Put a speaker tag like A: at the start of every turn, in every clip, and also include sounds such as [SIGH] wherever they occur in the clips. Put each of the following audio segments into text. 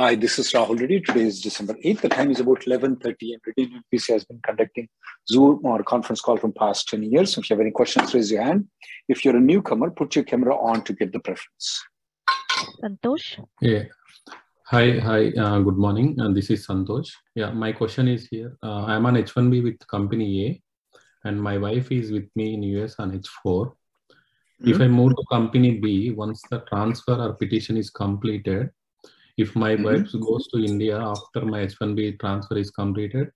A: Hi, this is Rahul Reddy. Today is December 8th. The time is about 11.30 and Reddy PC has been conducting Zoom or conference call from past 10 years. If you have any questions, raise your hand. If you're a newcomer, put your camera on to get the preference.
B: Santosh?
C: Yeah. Hi, hi. Uh, good morning. Uh, this is Santosh. Yeah, my question is here. Uh, I'm on H1B with company A, and my wife is with me in US on H4. Mm-hmm. If I move to company B, once the transfer or petition is completed, if my mm-hmm. wife goes to India after my H1B transfer is completed,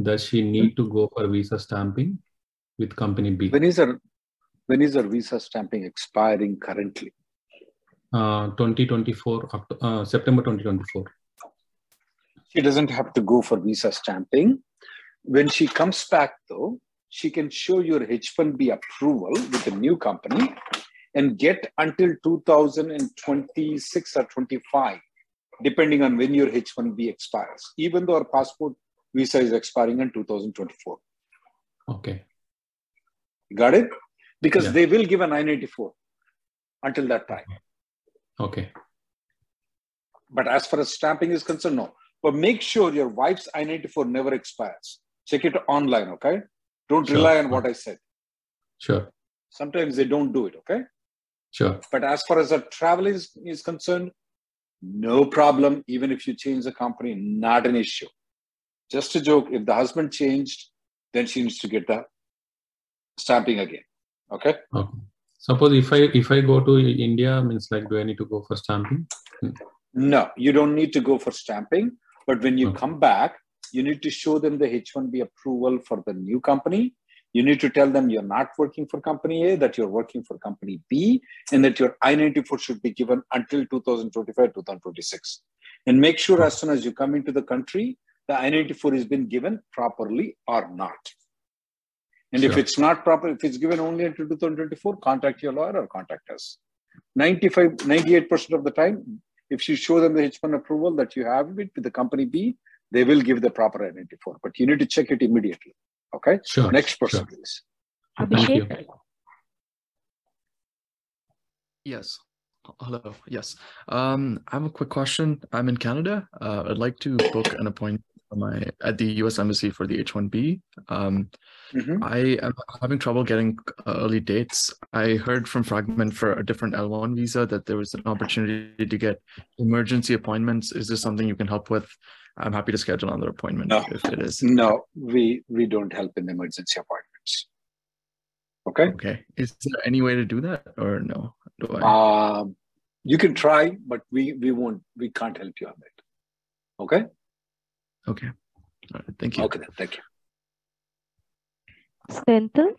C: does she need to go for visa stamping with company B?
A: When is her when is her visa stamping expiring currently?
C: Uh, 2024 uh, September 2024.
A: She doesn't have to go for visa stamping. When she comes back, though, she can show your H1B approval with a new company and get until 2026 or 25 depending on when your H1B expires, even though our passport visa is expiring in 2024.
C: Okay.
A: Got it? Because yeah. they will give a I-94 until that time.
C: Okay.
A: But as far as stamping is concerned, no. But make sure your wife's I-94 never expires. Check it online, okay? Don't sure. rely on what I said.
C: Sure.
A: Sometimes they don't do it, okay?
C: Sure.
A: But as far as the travel is, is concerned, no problem. Even if you change the company, not an issue. Just a joke. If the husband changed, then she needs to get the stamping again. Okay.
C: Okay. Suppose if I if I go to India, means like, do I need to go for stamping?
A: No, you don't need to go for stamping. But when you okay. come back, you need to show them the H1B approval for the new company you need to tell them you're not working for company A, that you're working for company B, and that your I 94 should be given until 2025, 2026. And make sure as soon as you come into the country, the I 94 has been given properly or not. And sure. if it's not proper, if it's given only until 2024, contact your lawyer or contact us. 95, 98% of the time, if you show them the H1 approval that you have it with the company B, they will give the proper I 94. But you need to check it immediately. Okay.
C: Sure.
A: Next person,
C: sure.
A: please.
B: Abhishek.
D: Yes. Hello. Yes. Um, I have a quick question. I'm in Canada. Uh, I'd like to book an appointment for my at the U.S. Embassy for the H-1B. Um, mm-hmm. I am having trouble getting uh, early dates. I heard from Fragment for a different L1 visa that there was an opportunity to get emergency appointments. Is this something you can help with? I'm happy to schedule another appointment no, if it is.
A: No, we we don't help in emergency appointments. Okay.
D: Okay. Is there any way to do that, or no?
A: Do I? Um, you can try, but we we won't. We can't help you on that. Okay.
D: Okay. All right. Thank you.
A: Okay. Then. Thank you.
B: Senthil.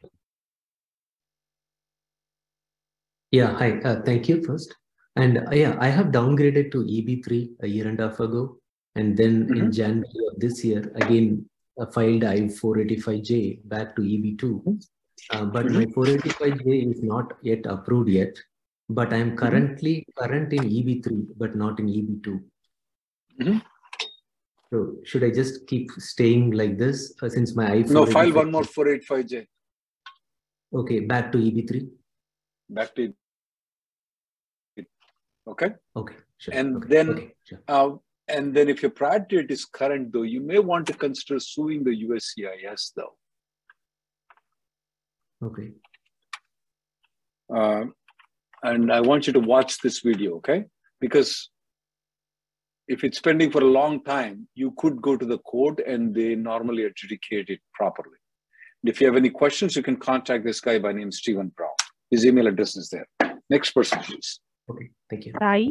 E: Yeah. Hi. Uh, thank you first. And uh, yeah, I have downgraded to EB3 a year and a half ago. And then mm-hmm. in January of this year, again, I filed I-485J back to EB2. Uh, but mm-hmm. my 485J is not yet approved yet. But I'm mm-hmm. currently mm-hmm. current in EB3, but not in EB2.
A: Mm-hmm.
E: So should I just keep staying like this uh, since my I-485...
A: No, file one more 485J.
E: Okay, back to EB3.
A: Back to Okay.
E: Okay. Sure.
A: And
E: okay.
A: then
E: okay. Sure.
A: Uh, and then if your priority date is current, though, you may want to consider suing the USCIS, though.
E: Okay.
A: Uh, and I want you to watch this video, okay? Because if it's pending for a long time, you could go to the court and they normally adjudicate it properly. If you have any questions, you can contact this guy by name Stephen Brown. His email address is there. Next person, please.
E: Okay, thank you.
B: Sai.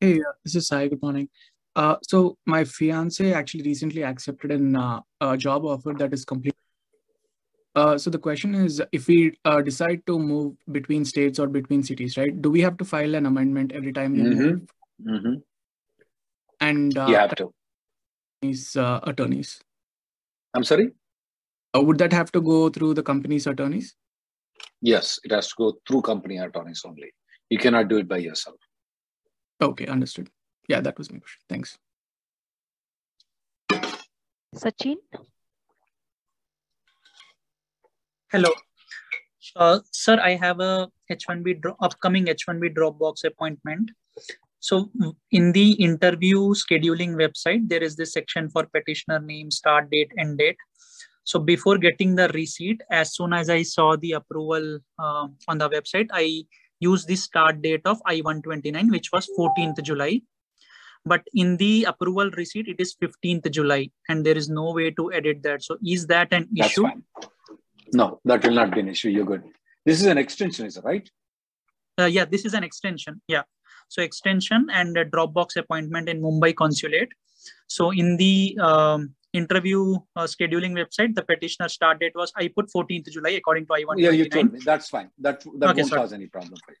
F: Hey, uh, this is Sai. Good morning. Uh, so my fiance actually recently accepted an uh, a job offer that is complete. Uh, so the question is, if we uh, decide to move between states or between cities, right? Do we have to file an amendment every time we
A: Mhm.
F: move?
A: Mm-hmm.
F: And uh,
A: You have to.
F: companies, uh, attorneys,
A: I'm sorry?
F: uh, would that have to go through the company's attorneys?
A: Yes, it has to go through company attorneys only. You cannot do it by yourself.
F: Okay, understood. Yeah, that was my question. Thanks.
B: Sachin.
G: Hello. Uh, sir, I have a H1B upcoming H1B Dropbox appointment. So in the interview scheduling website, there is this section for petitioner name, start date, end date. So before getting the receipt, as soon as I saw the approval uh, on the website, I used the start date of I-129, which was 14th July. But in the approval receipt, it is 15th July, and there is no way to edit that. So is that an
A: That's
G: issue?
A: fine. No, that will not be an issue. You're good. This is an extension, is it right?
G: Uh, yeah, this is an extension. Yeah. So extension and a Dropbox appointment in Mumbai consulate. So in the um, interview uh, scheduling website, the petitioner start date was I put 14th July according to I-129.
A: Yeah, you told me. That's fine. That that
G: Okay,
A: won't
G: sir.
A: cause any problem for you.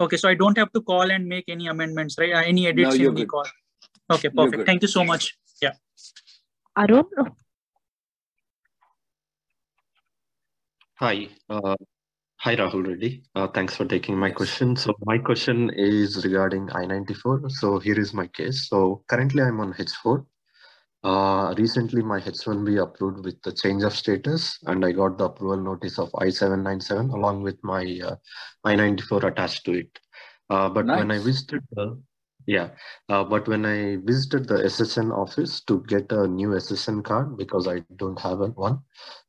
G: Okay, so I don't have to call and make any amendments, right? Uh, any edits
A: you're
G: in the
A: good.
G: call. Okay, perfect. Thank you so much. Yeah.
B: Arun.
H: Hi. Uh, hi, Rahul Reddy. Uh, thanks for taking my question. So my question is regarding I-94. So here is my case. So currently I'm on H4. Uh, recently my H1B approved with the change of status and I got the approval notice of I-797 along with my uh, I-94 attached to it. Uh, but when I visited the, yeah, uh, but when I visited the SSN office to get a new SSN card because I don't have one,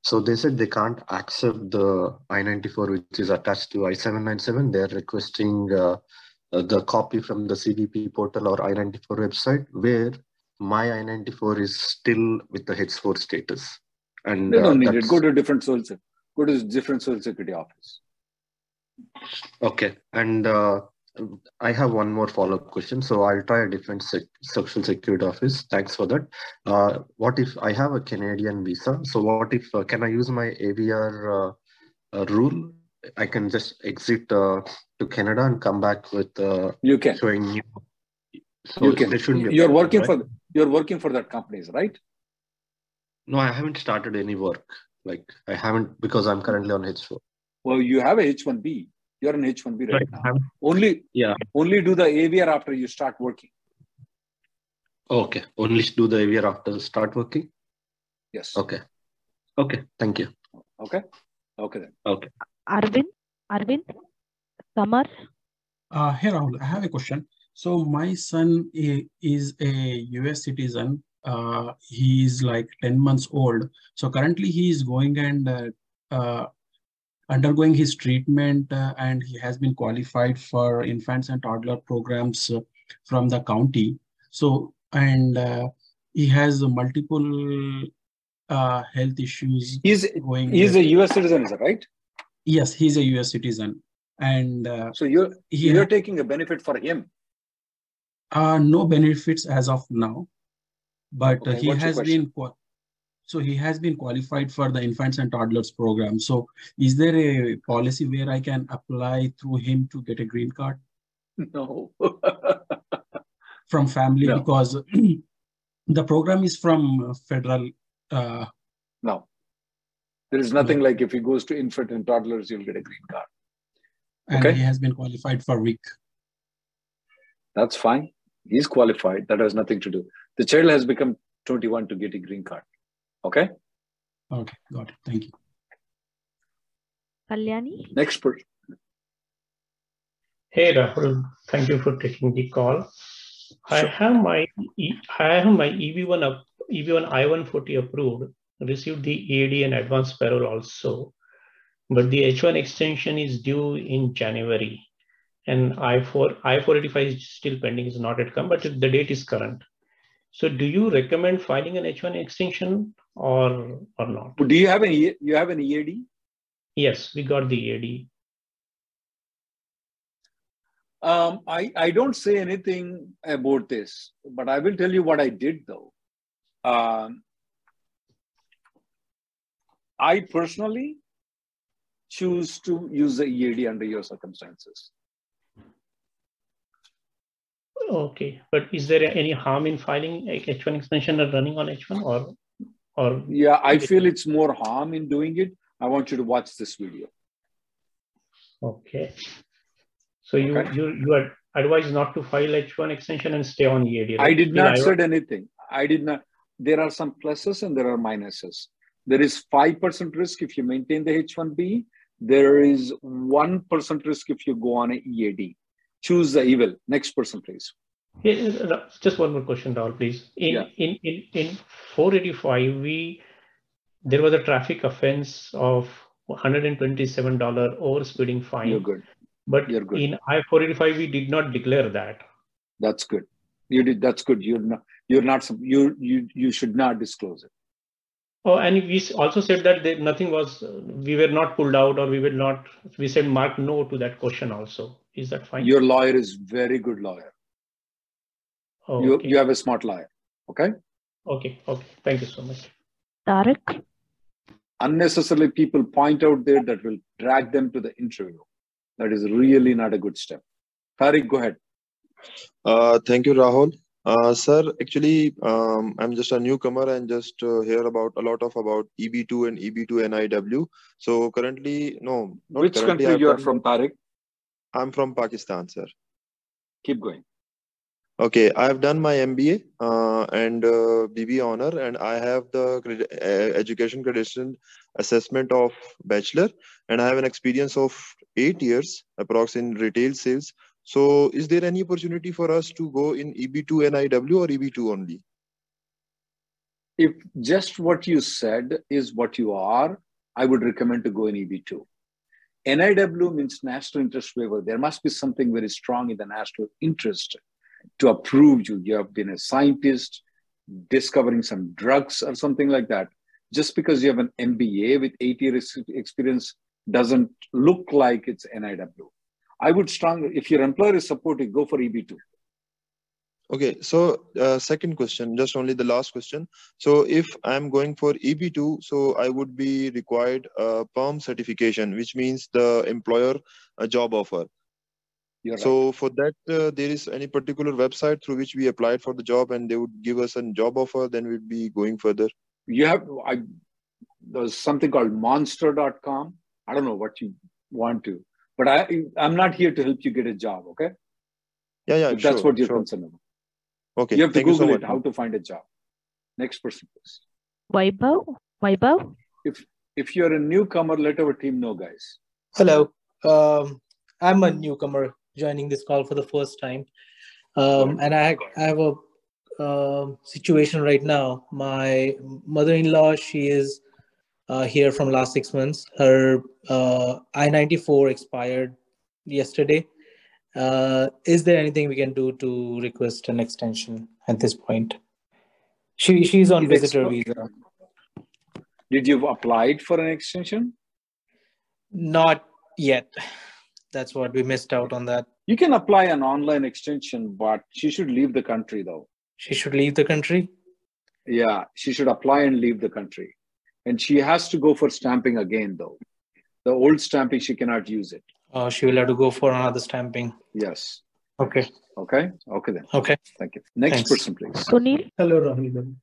H: so they said they can't accept the I-94 which is attached to I-797. They're requesting uh, uh, the copy from the CBP portal or I-94 website where my I-94 is still with the H4 status. And
A: They
H: uh,
A: don't need it. Go to a different social. Go to a different social security office.
H: Okay, and uh, I have one more follow-up question. So I'll try a different sec social security office. Thanks for that. Uh, what if I have a Canadian visa? So what if uh, can I use my AVR uh, uh, rule? I can just exit uh, to Canada and come back with uh,
A: You can.
H: showing new. So
A: You can.
H: there shouldn't be a
A: You're
H: problem,
A: working
H: right?
A: for you're working for that companies, right?
H: No, I haven't started any work. Like I haven't because I'm currently on H4.
A: Well, you have a H1B. You're an H1B right,
H: Right,
A: now.
H: I'm-
A: Only
H: Yeah.
A: only do the AVR after you start working.
H: Okay. Only do the AVR after start working.
A: Yes.
H: Okay. Okay. Thank you.
A: Okay. Okay then.
H: Okay.
B: Arvind. Arvind. Samar.
I: Uh, hey Rahul, I have a question. So my son is a US citizen. Uh, he is like 10 months old. So currently he is going and uh, uh, undergoing his treatment uh, and he has been qualified for infants and toddler programs uh, from the county. So, and uh, he has multiple uh, health issues
A: He's
I: going.
A: he's a US citizen, is that right?
I: Yes, he's a US citizen. And uh,
A: So you're
I: he
A: you're taking a benefit for him.
I: Uh, no benefits as of now, but uh,
A: Okay,
I: he has been so he has been qualified for the infants and toddlers program. So is there a policy where I can apply through him to get a green card
A: No.
I: from family
A: No.
I: because [CLEARS THROAT] the program is from federal. Uh,
A: no. There is nothing like if he goes to infant and toddlers, you'll get a green card.
I: and
A: Okay.
I: he has been qualified for week.
A: That's fine. He's qualified. That has nothing to do. The child has become 21 to get a green card. Okay.
I: Okay, got it. Thank you.
B: Kalyani.
A: Next person.
J: Hey Rahul, thank you for taking the call. I have my I have my EB1 up EB1 I140 approved, received the EAD and advance parole also, but the H1 extension is due in January, and I4 I485 is still pending, is not yet come, but the date is current. So do you recommend filing an H1 extension or or not?
A: Do you have any you have an EAD?
J: Yes, we got the EAD.
A: Um, I, I don't say anything about this, but I will tell you what I did though. Um, I personally choose to use the EAD under your circumstances.
J: Okay, but is there any harm in filing H1 extension or running on H1 or or?
A: Yeah, I feel it's more harm in doing it. I want you to watch this video.
J: Okay. So you
A: Okay.
J: you you are advised not to file H1 extension and stay on EAD.
A: I did not said anything. I did not. There are some pluses and there are minuses. There is 5% risk if you maintain the H1B. There is 1% risk if you go on a EAD. Choose the evil. Next person, please.
J: Yeah, yeah, no, just one more question, Rahul, please. In
A: Yeah.
J: in in in 485, we there was a traffic offense of 127 dollar overspeeding fine.
A: You're good.
J: But
A: You're good.
J: in I-485, we did not declare that.
A: That's good. You did. That's good. You're not. You're not. You you you should not disclose it.
J: Oh, and we also said that there, nothing was, we were not pulled out or we were not, we said mark no to that question also. Is that fine?
A: Your lawyer is very good lawyer.
J: Oh,
A: You
J: okay.
A: you have a smart lawyer. Okay.
J: Okay, okay. Thank you so much.
B: Tarak,
A: Unnecessarily, people point out there that will drag them to the interview. That is really not a good step. Tariq, go ahead.
K: Uh, thank you, Rahul. Uh, sir, actually, um, I'm just a newcomer and just uh, hear about a lot of about EB2 and EB2 NIW. So currently, no, not
A: Which
K: currently.
A: country
K: I've
A: you are from, Tariq?
K: I'm from Pakistan, sir.
A: Keep going.
K: Okay, I've done my MBA uh, and uh, BB honor, and I have the uh, education credential assessment of bachelor, and I have an experience of eight years approx in retail sales. So, is there any opportunity for us to go in E EB2 NIW or EB2 only?
A: If just what you said is what you are, I would recommend to go in EB2. NIW means national interest waiver. There must be something very strong in the national interest to approve you. You have been a scientist discovering some drugs or something like that. Just because you have an MBA with eight years experience doesn't look like it's NIW. I would strongly, if your employer is supportive, go for E EB2.
K: Okay, so uh, second question, just only the last question. So if I'm going for EB2, so I would be required a PERM certification, which means the employer a job offer.
A: Right.
K: So for that, uh, there is any particular website through which we applied for the job and they would give us a job offer, then we'd be going further.
A: you have I, there's something called monster.com i don't know what you want to but i i'm not here to help you get a job okay
K: Yeah, yeah,
A: If that's
K: sure,
A: what you're
K: sure.
A: concerned about
K: Okay,
A: you have to
K: thank you so
A: google
K: much.
A: it how to find a job next person please
B: Vaibhav, Vaibhav,
A: if if you're a newcomer let our team know guys
L: Hello. Um, I'm a newcomer joining this call for the first time. Um, and I, I have a um situation right now. My mother-in-law, she is uh, here from last six months. Her uh, I-94 expired yesterday. Uh, is there anything we can do to request an extension at this point? She she's on
A: It
L: visitor visa.
A: did you applied for an extension
L: Not yet. That's what we missed out on that.
A: you can apply an online extension but she should leave the country though
L: She should leave the country.
A: yeah she should apply and leave the country and she has to go for stamping again though the old stamping she cannot use it
L: Uh, she will have to go for another stamping.
A: yes
L: Okay.
A: Okay. Okay then.
L: Okay.
A: Thank you. Next
L: Thanks.
A: person, please.
B: Sunil,
M: Hello, Rahul.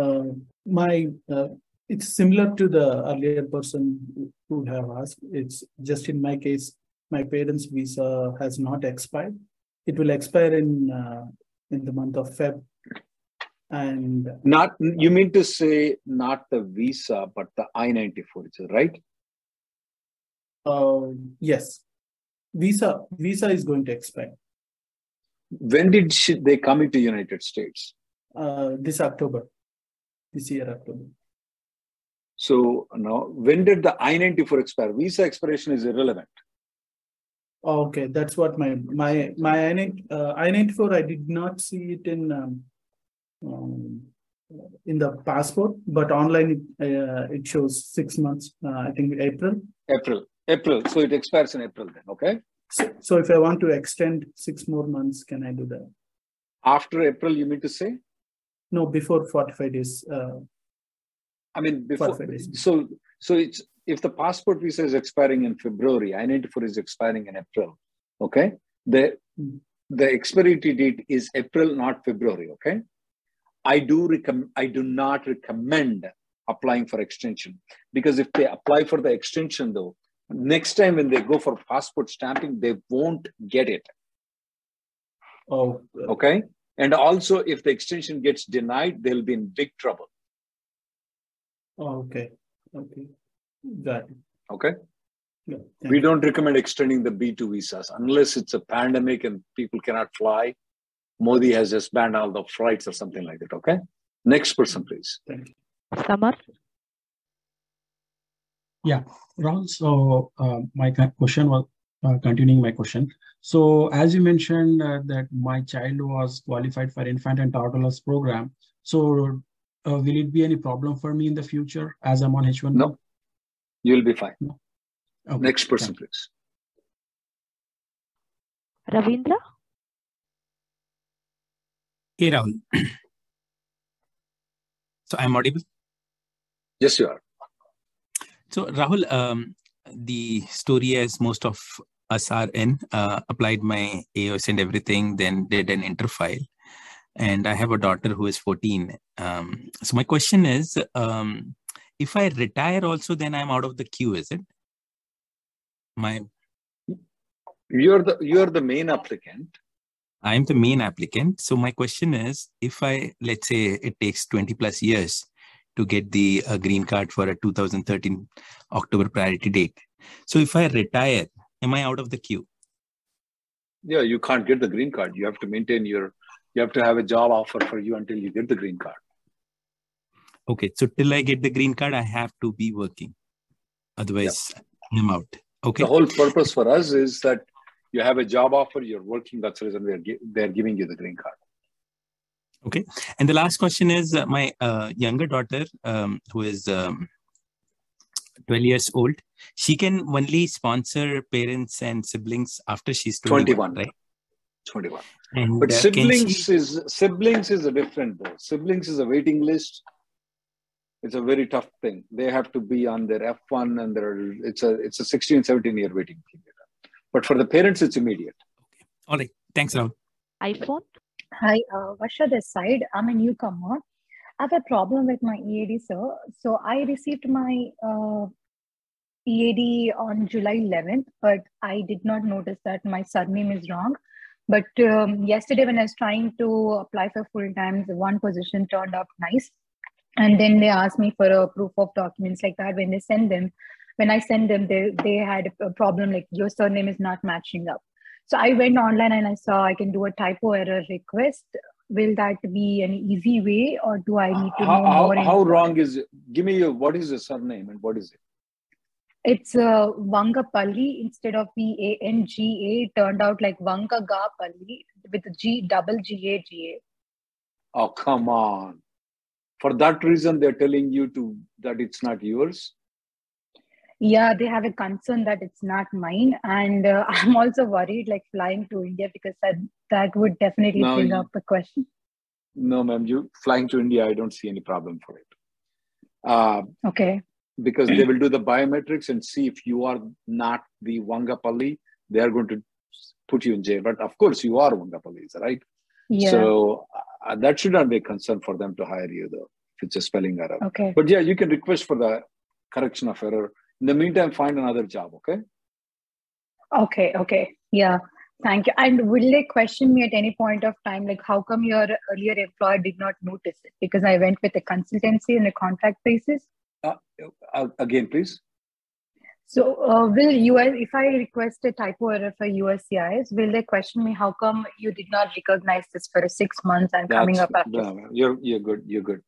M: Uh, my uh, it's similar to the earlier person who- who have asked. It's just in my case, my parents' visa has not expired. It will expire in uh, in the month of Feb. And
A: Not you mean to say not the visa, but the I ninety four, is it right?
M: uh, yes, visa visa is going to expire
A: When did she, they come into United States?
M: uh, this October, this year October.
A: So now, when did the I ninety four expire? Visa expiration is irrelevant.
M: Oh, Okay, that's what my my my I uh, I ninety four. I did not see it in um, um, in the passport, but online it, uh, it shows six months. Uh, I think April.
A: April, April. So it expires in April then. Okay.
M: So, so if I want to extend six more months, can I do that?
A: After April, you mean to say?
M: No, before forty-five days. Uh,
A: I mean, before.
M: 45 days.
A: So, so it's if the passport visa is expiring in February, I-94 is expiring in April. Okay. The the expiry date is April, not February. Okay. I do recommend. I do not recommend applying for extension because if they apply for the extension, though, next time when they go for passport stamping, they won't get it.
M: Oh.
A: Okay. And also, if the extension gets denied, they'll be in big trouble.
M: Oh, okay. Okay. Got it.
A: Okay.
M: Yeah,
A: we don't recommend extending the B2 visas unless it's a pandemic and people cannot fly. Modi has just banned all the flights or something like that. Okay. Next person, please.
M: Thank you.
B: Samar.
I: Yeah, Rahul. So uh, my question was uh, continuing my question. So as you mentioned uh, that my child was qualified for infant and toddlers program. So uh, will it be any problem for me in the future as I'm on H1?
A: No, you'll be fine.
I: Okay,
A: Next person,
I: thank
A: please.
B: Ravindra.
N: Hey, Rahul. [CLEARS THROAT] so I'm audible.
A: Yes, you are.
N: So Rahul, um, the story as most of us are in, uh, applied my AOS and everything, then did an interfile. And I have a daughter who is 14. Um, so my question is, um, if I retire also, then I'm out of the queue, is it? My
A: You're the you're the main applicant.
N: I'm the main applicant. So my question is, if I let's say it takes 20 plus years to get the uh, green card for a 2013 October priority date. So if I retire, am I out of the queue?
A: Yeah, you can't get the green card. You have to maintain your. You have to have a job offer for you until you get the green card.
N: Okay, so till I get the green card, I have to be working. Otherwise, I'm out. Okay.
A: The whole purpose for us is that you have a job offer, you're working. That's the reason gi- they're giving you the green card.
N: Okay. And the last question is uh, my uh, younger daughter, um, who is um, 12 years old, she can only sponsor parents and siblings after she's 21,
A: 21.
N: right?
A: 21.
N: And
A: But
N: uh,
A: siblings
N: she-
A: is siblings is a different though. Siblings is a waiting list. It's a very tough thing. They have to be on their F1 and their it's a it's a 16, 17 year waiting period. But for the parents, it's immediate. Okay.
N: All right. Thanks, Rahul.
B: iPhone.
O: Hi, uh, Varsha this side. I'm a newcomer. I have a problem with my EAD, sir. So I received my uh, EAD on July 11th, but I did not notice that my surname is wrong. But um, yesterday, when I was trying to apply for full time, one position turned up nice. And then they asked me for a proof of documents like that. When they send them, when I send them, they, they had a problem like your surname is not matching up. So I went online and I saw I can do a typo error request. Will that be an easy way, or do I need to
A: How,
O: know
A: how,
O: more?
A: how
O: into
A: wrong is it? Give me your what is your surname and what is it?
O: It's uh, Vangapalli instead of V A N G A. Turned out like Vangagapalli with G double G A G A.
A: Oh come on. For that reason, they're telling you to that it's not yours.
O: Yeah, they have a concern that it's not mine, and uh, [LAUGHS] I'm also worried like flying to India because that that would definitely
A: No,
O: bring
A: you-
O: up a question.
A: No, ma'am. You flying to India, I don't see any problem for it. Uh,
O: Okay.
A: because they [CLEARS THROAT] will do the biometrics and see if you are not the Wangapalli, they are going to put you in jail. But of course, you are Wangapalli, right?
O: Yeah.
A: So uh, that should not be a concern for them to hire you, though, if it's a spelling error.
O: Okay.
A: But yeah, you can request for the correction of error. In the meantime, find another job, okay?
O: Okay, okay. Yeah. Thank you. And will they question me at any point of time, like how come your earlier employer did not notice it? Because I went with a consultancy on a contract basis.
A: Uh, uh, again, please.
O: So uh, will US, if I request a typo error for USCIS, will they question me how come you did not recognize this for six months and coming up after?
A: no, you're, you're good. You're good.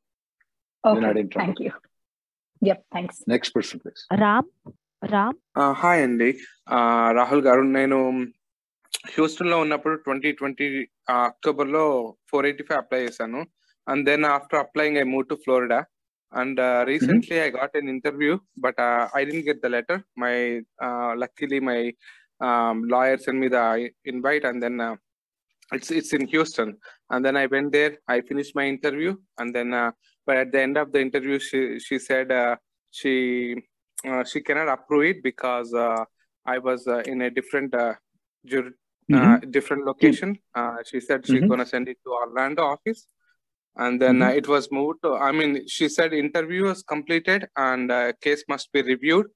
A: You're not
O: Okay,
A: in trouble.
O: thank you.
A: Next question please
B: Ram Ram
P: hi అండి రాహుల్ గారు నేను హ్యూస్టన్లో ఉన్నప్పుడు twenty twenty అక్టోబర్లో four eighty five apply చేశాను and then after applying I move to Florida and recently I got an interview but I didn't get the letter my luckily my lawyers made me invite and then it's it's in Houston. And then I went there. I finished my interview, and then uh, but at the end of the interview, she she said uh, she she cannot approve it because I was in a different jur- mm-hmm. different location. she said she's mm-hmm. gonna send it to Orlando office and then uh, mm-hmm. uh, it was moved to, i mean she said interview was completed and uh, case must be reviewed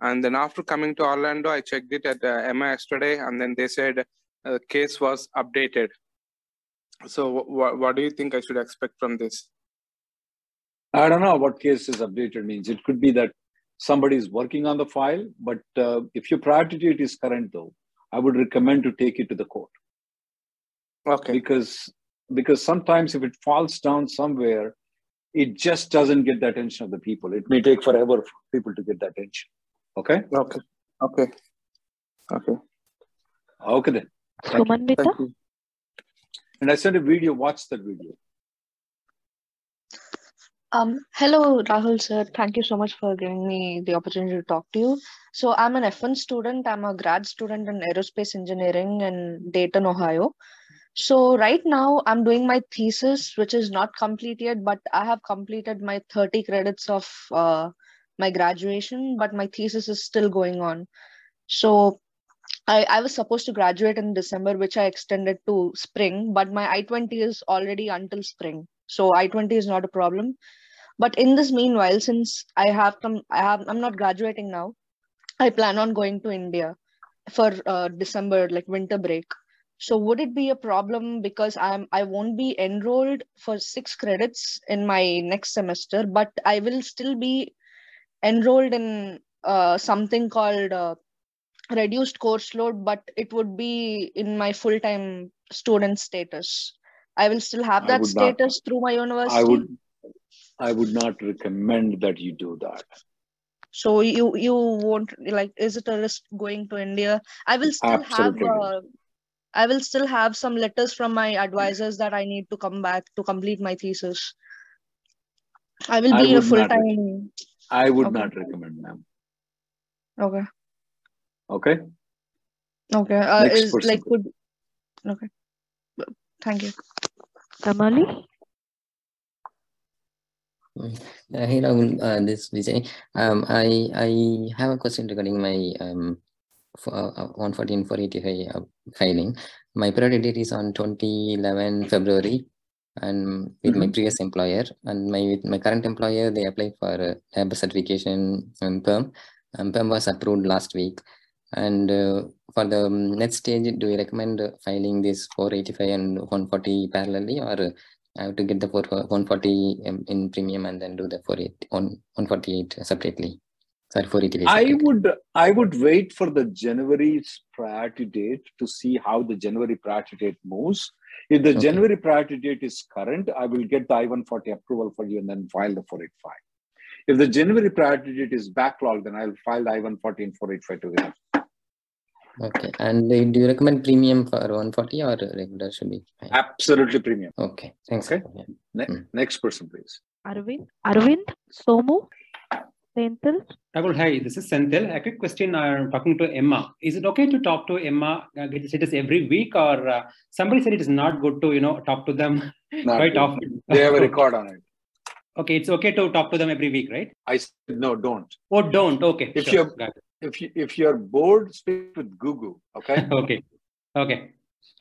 P: and then after coming to orlando i checked it at uh, emma yesterday and then they said uh, case was updated so w- what do you think i should expect from this
A: i don't know what case is updated means it could be that somebody is working on the file but uh, if your priority date is current though i would recommend to take it to the court
P: okay
A: because because sometimes if it falls down somewhere, it just doesn't get the attention of the people. It may take forever for people to get the attention. Okay?
P: Okay. Okay. Okay.
A: Okay then.
B: Sumanvita?
A: And I sent a video, watch that video.
Q: Um, hello, Rahul sir. Thank you so much for giving me the opportunity to talk to you. So I'm an F1 student. I'm a grad student in aerospace engineering in Dayton, Ohio. So right now I'm doing my thesis, which is not complete yet, but I have completed my 30 credits of uh, my graduation, but my thesis is still going on. So I, I was supposed to graduate in December, which I extended to spring, but my I-20 is already until spring. So I-20 is not a problem. But in this meanwhile, since I have come, I have, I'm not graduating now. I plan on going to India for uh, December, like winter break. So would it be a problem because I'm I won't be enrolled for six credits in my next semester, but I will still be enrolled in uh, something called uh, reduced course load, but it would be in my full time student status. I will still have that status not, through my university.
A: I would I would not recommend that you do that.
Q: So you you won't like is it a risk going to India? I will still Absolutely. have uh, I will still have some letters from my advisors that I need to come back to complete my thesis. I will be I a full time.
A: I would okay. not recommend, ma'am.
Q: Okay.
A: Okay.
Q: Okay. Uh, is like could. Okay. Thank you.
B: Kamali.
R: Uh, hey Rahul, uh, this Vijay. Um, I I have a question regarding my um for, uh, 114 485 uh, filing. My priority date is on 2011 February and with mm-hmm. my previous employer and my with my current employer they applied for a lab certification and perm and perm was approved last week and uh, for the um, next stage do you recommend filing this 485 and 140 parallelly or I have to get the 140 um, in premium and then do the 48 on 148 separately Sorry, for it.
A: I would I would wait for the January's priority date to see how the January priority date moves. If the okay. January priority date is current, I will get the I-140 approval for you and then file the 485. If the January priority date is backlogged, then I'll file the I-140 and 485 together.
R: Okay. And do you recommend premium for 140 or regular should be
A: fine? Absolutely premium.
R: Okay. Thanks.
A: Okay. Yeah. Ne- hmm. Next person, please.
B: Arvind. Arvind Somu. Senthil.
S: Rahul, hi, this is Senthil. A quick question. I'm talking to Emma. Is it okay to talk to Emma, uh, get the status every week, or uh, somebody said it is not good to, you know, talk to them [LAUGHS] not quite good. often?
A: They have a record on it.
S: Okay, it's okay to talk to them every week, right?
A: I said no, don't.
S: Oh, don't. Okay.
A: If sure. you're if you if you're bored, speak with Google. Okay. [LAUGHS]
S: okay. Okay.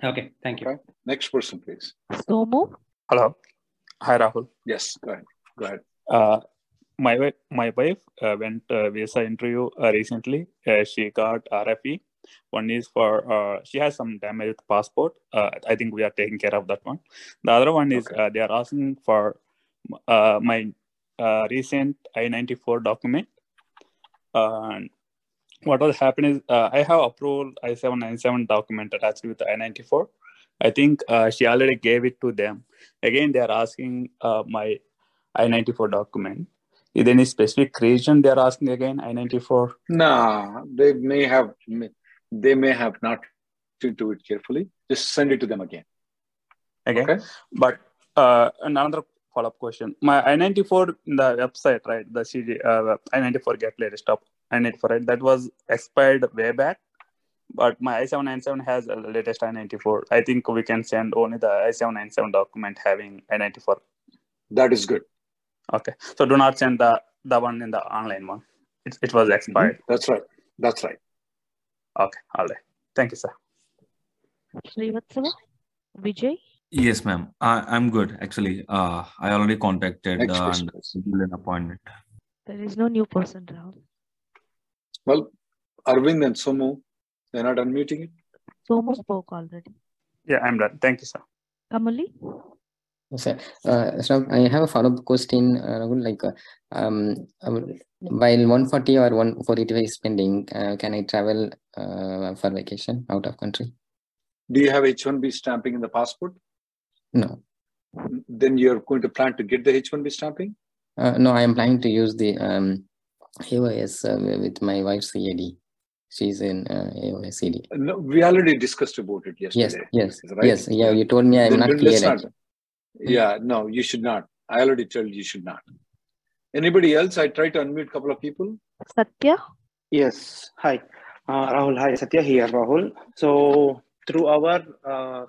S: Okay. Thank you. Okay.
A: Next person, please.
B: Somu.
T: Hello. Hi, Rahul.
A: Yes. Go ahead. Go ahead.
T: Uh, my wife my wife uh, went uh, visa interview uh, recently uh, she got rfe one is for uh, she has some damage with passport uh, i think we are taking care of that one the other one is okay. they are asking for my recent i94 document and what was happening is i have approved i797 document attached with i94 i think she already gave it to them again they are asking my i94 document is there any specific reason they are asking again I-94?
A: No, they may have they may have not into it carefully. Just send it to them again.
T: Okay. okay. But uh, another follow-up question. My I-94 in the website, right? The CG uh, I-94 get latest up I-94, right? That was expired way back, but my I-797 has a latest I-94. I think we can send only the I-797 document having I-94.
A: That is good.
T: Okay, so do not send the the one in the online one. It, it was expired.
A: Mm-hmm. That's right. That's right.
T: Okay, all right. Thank you, sir.
B: Srivatsava, Vijay.
U: Yes, ma'am. I, I'm good actually. Uh, I already contacted
A: Next
U: uh, and scheduled an appointment.
B: There is no new person, Rahul.
A: Well, Arvind and Somu, they're not unmuting it.
B: Somu spoke already.
T: Yeah, I'm done. Thank you, sir.
B: Kamali?
R: Yes, sir. Uh, so I have a follow-up question, uh, like, uh, um, um, while 140 or 145 is pending, uh, can I travel uh, for vacation out of country?
A: Do you have H1B stamping in the passport?
R: No.
A: Then you're going to plan to get the H1B stamping?
R: Uh, no, I am planning to use the um, AOS uh, with my wife's CAD. She's in uh, AOS CD.
A: No, we already discussed about it
R: Yes,
A: yesterday.
R: yes,
A: right?
R: yes. Yeah, you told me I'm
A: Then-
R: not clear.
A: not- Yeah, no, you should not. I already told you you should not. Anybody else? I tried to unmute a couple of people.
B: Satya?
V: Yes. Hi. Uh, Rahul. Hi. Satya here, Rahul. So through our, uh,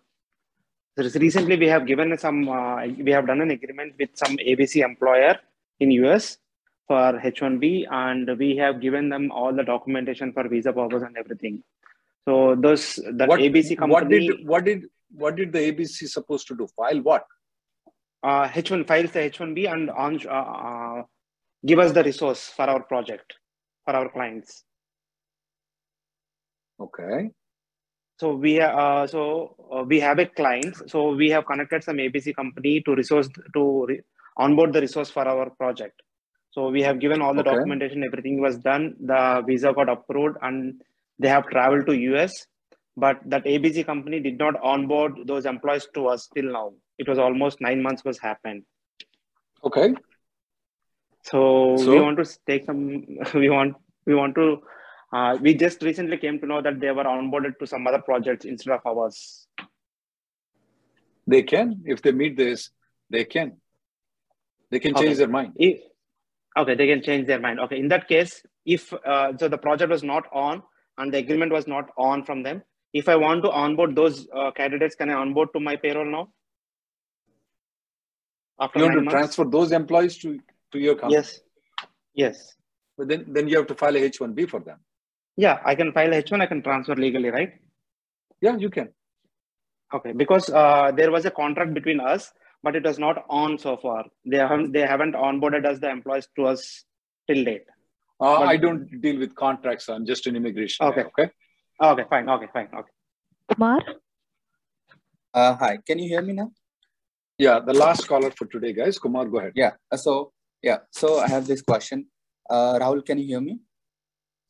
V: there is recently we have given some, uh, we have done an agreement with some ABC employer in US for H1B and we have given them all the documentation for visa purpose and everything. So those, that
A: what,
V: ABC company.
A: What did what did what did the ABC supposed to do? File what?
V: uh, H1 files the H1B and on uh, uh, give us the resource for our project for our clients.
A: Okay.
V: So we uh, so uh, we have a client. So we have connected some ABC company to resource to re- onboard the resource for our project. So we have given all the
A: Okay.
V: documentation. Everything was done. The visa got approved, and they have traveled to US. But that ABC company did not onboard those employees to us till now. It was almost nine months was happened.
A: Okay.
V: So, we want to take some. [LAUGHS] We want we want to. Uh, we just recently came to know that they were onboarded to some other projects instead of ours.
A: They can if they meet this. They can. They can change
V: Okay.
A: their mind.
V: If, okay, they can change their mind. Okay, in that case, if uh, so, the project was not on and the agreement was not on from them. If I want to onboard those uh, candidates, can I onboard to my payroll now? After
A: You want to
V: months?
A: transfer those employees to to your company.
V: Yes. Yes.
A: But then then you have to file a H1B for them.
V: Yeah, I can file H1. I can transfer legally, right?
A: Yeah, you can.
V: Okay, because uh, there was a contract between us, but it was not on so far. They haven't they haven't onboarded us the employees to us till date.
A: Uh,
V: But-
A: I don't deal with contracts. I'm just an immigration.
V: Okay.
A: guy, okay.
V: Okay, fine. Okay, fine. Okay.
B: Kumar?
W: Uh, hi, can you hear me now?
A: Yeah, the last caller for today, guys. Kumar, go ahead.
W: Yeah. uh, So yeah. So I have this question. Uh, Rahul, can you hear me?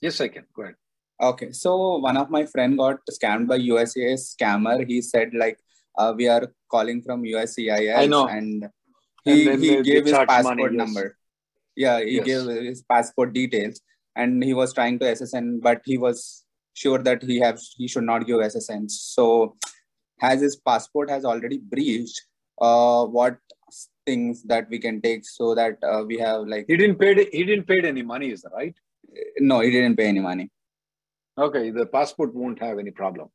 A: Yes, I can. Go ahead.
W: Okay. So one of my friend got scammed by USCIS scammer. He said like, uh, we are calling from USCIS.
A: I know.
W: And
A: And
W: he,
A: then
W: he gave his passport
A: money, yes.
W: number. Yeah, he
A: Yes.
W: gave his passport details, and he was trying to SSN, but he was sure that he have he should not give SSN. So, has his passport has already breached? Uh, what things that we can take so that uh, we have like
A: He didn't pay. He didn't pay any money, is that right?
W: no, he didn't pay any money.
A: Okay, the passport won't have any problem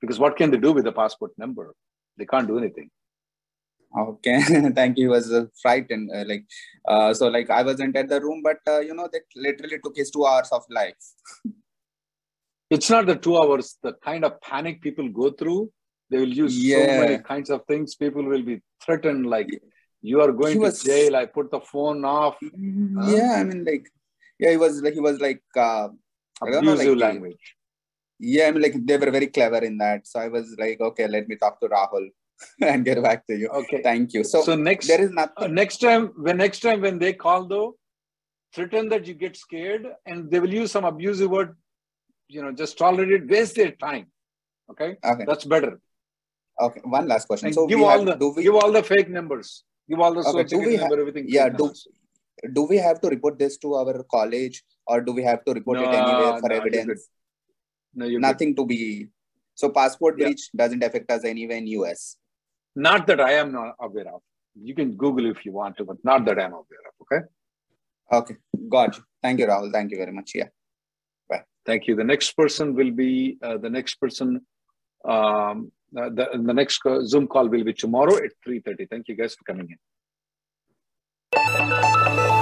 A: because what can they do with the passport number? They can't do anything.
W: Okay, [LAUGHS] thank you. He was uh, frightened. Uh, like, uh, so like I wasn't at the room, but uh, you know, that literally took his two hours of life. [LAUGHS]
A: It's not the two hours. The kind of panic people go through, they will use so many kinds of things. People will be threatened, like you are going
W: He
A: to jail. I put the phone off. Huh?
W: Yeah, I mean, like, yeah, he was like, he was like, uh, I don't know,
A: Abusive
W: like,
A: language.
W: Yeah, I mean, like, they were very clever in that. So I was like, okay, let me talk to Rahul [LAUGHS] and get back to you.
A: Okay.
W: Thank you. So,
A: So next,
W: there is
A: uh,
W: nothing.
A: next time when next time when they call though, threaten that you get scared, and they will use some abusive word. You know, just tolerate it. Waste their time. Okay,
W: Okay.
A: that's better.
W: Okay, one last question.
A: And
W: so
A: give
W: we
A: all
W: have,
A: the
W: do we,
A: give all the fake numbers. Give all the
W: okay, do we
A: security
W: have,
A: everything.
W: yeah, do,
A: numbers.
W: do we have to report this to our college or do we have to report it anywhere for
A: no,
W: evidence?
A: No, you're good.
W: Nothing to be. So passport
A: Yeah.
W: breach doesn't affect us anywhere in US.
A: Not that I am not aware of. You can Google if you want to, but not that I'm aware of. Okay.
W: Okay. Got you. Thank you, Rahul. Thank you very much. Yeah. Bye.
A: Thank you. The next person will be uh, the next person. Um, uh, the, the next Zoom call will be tomorrow at 3.30. Thank you guys for coming in.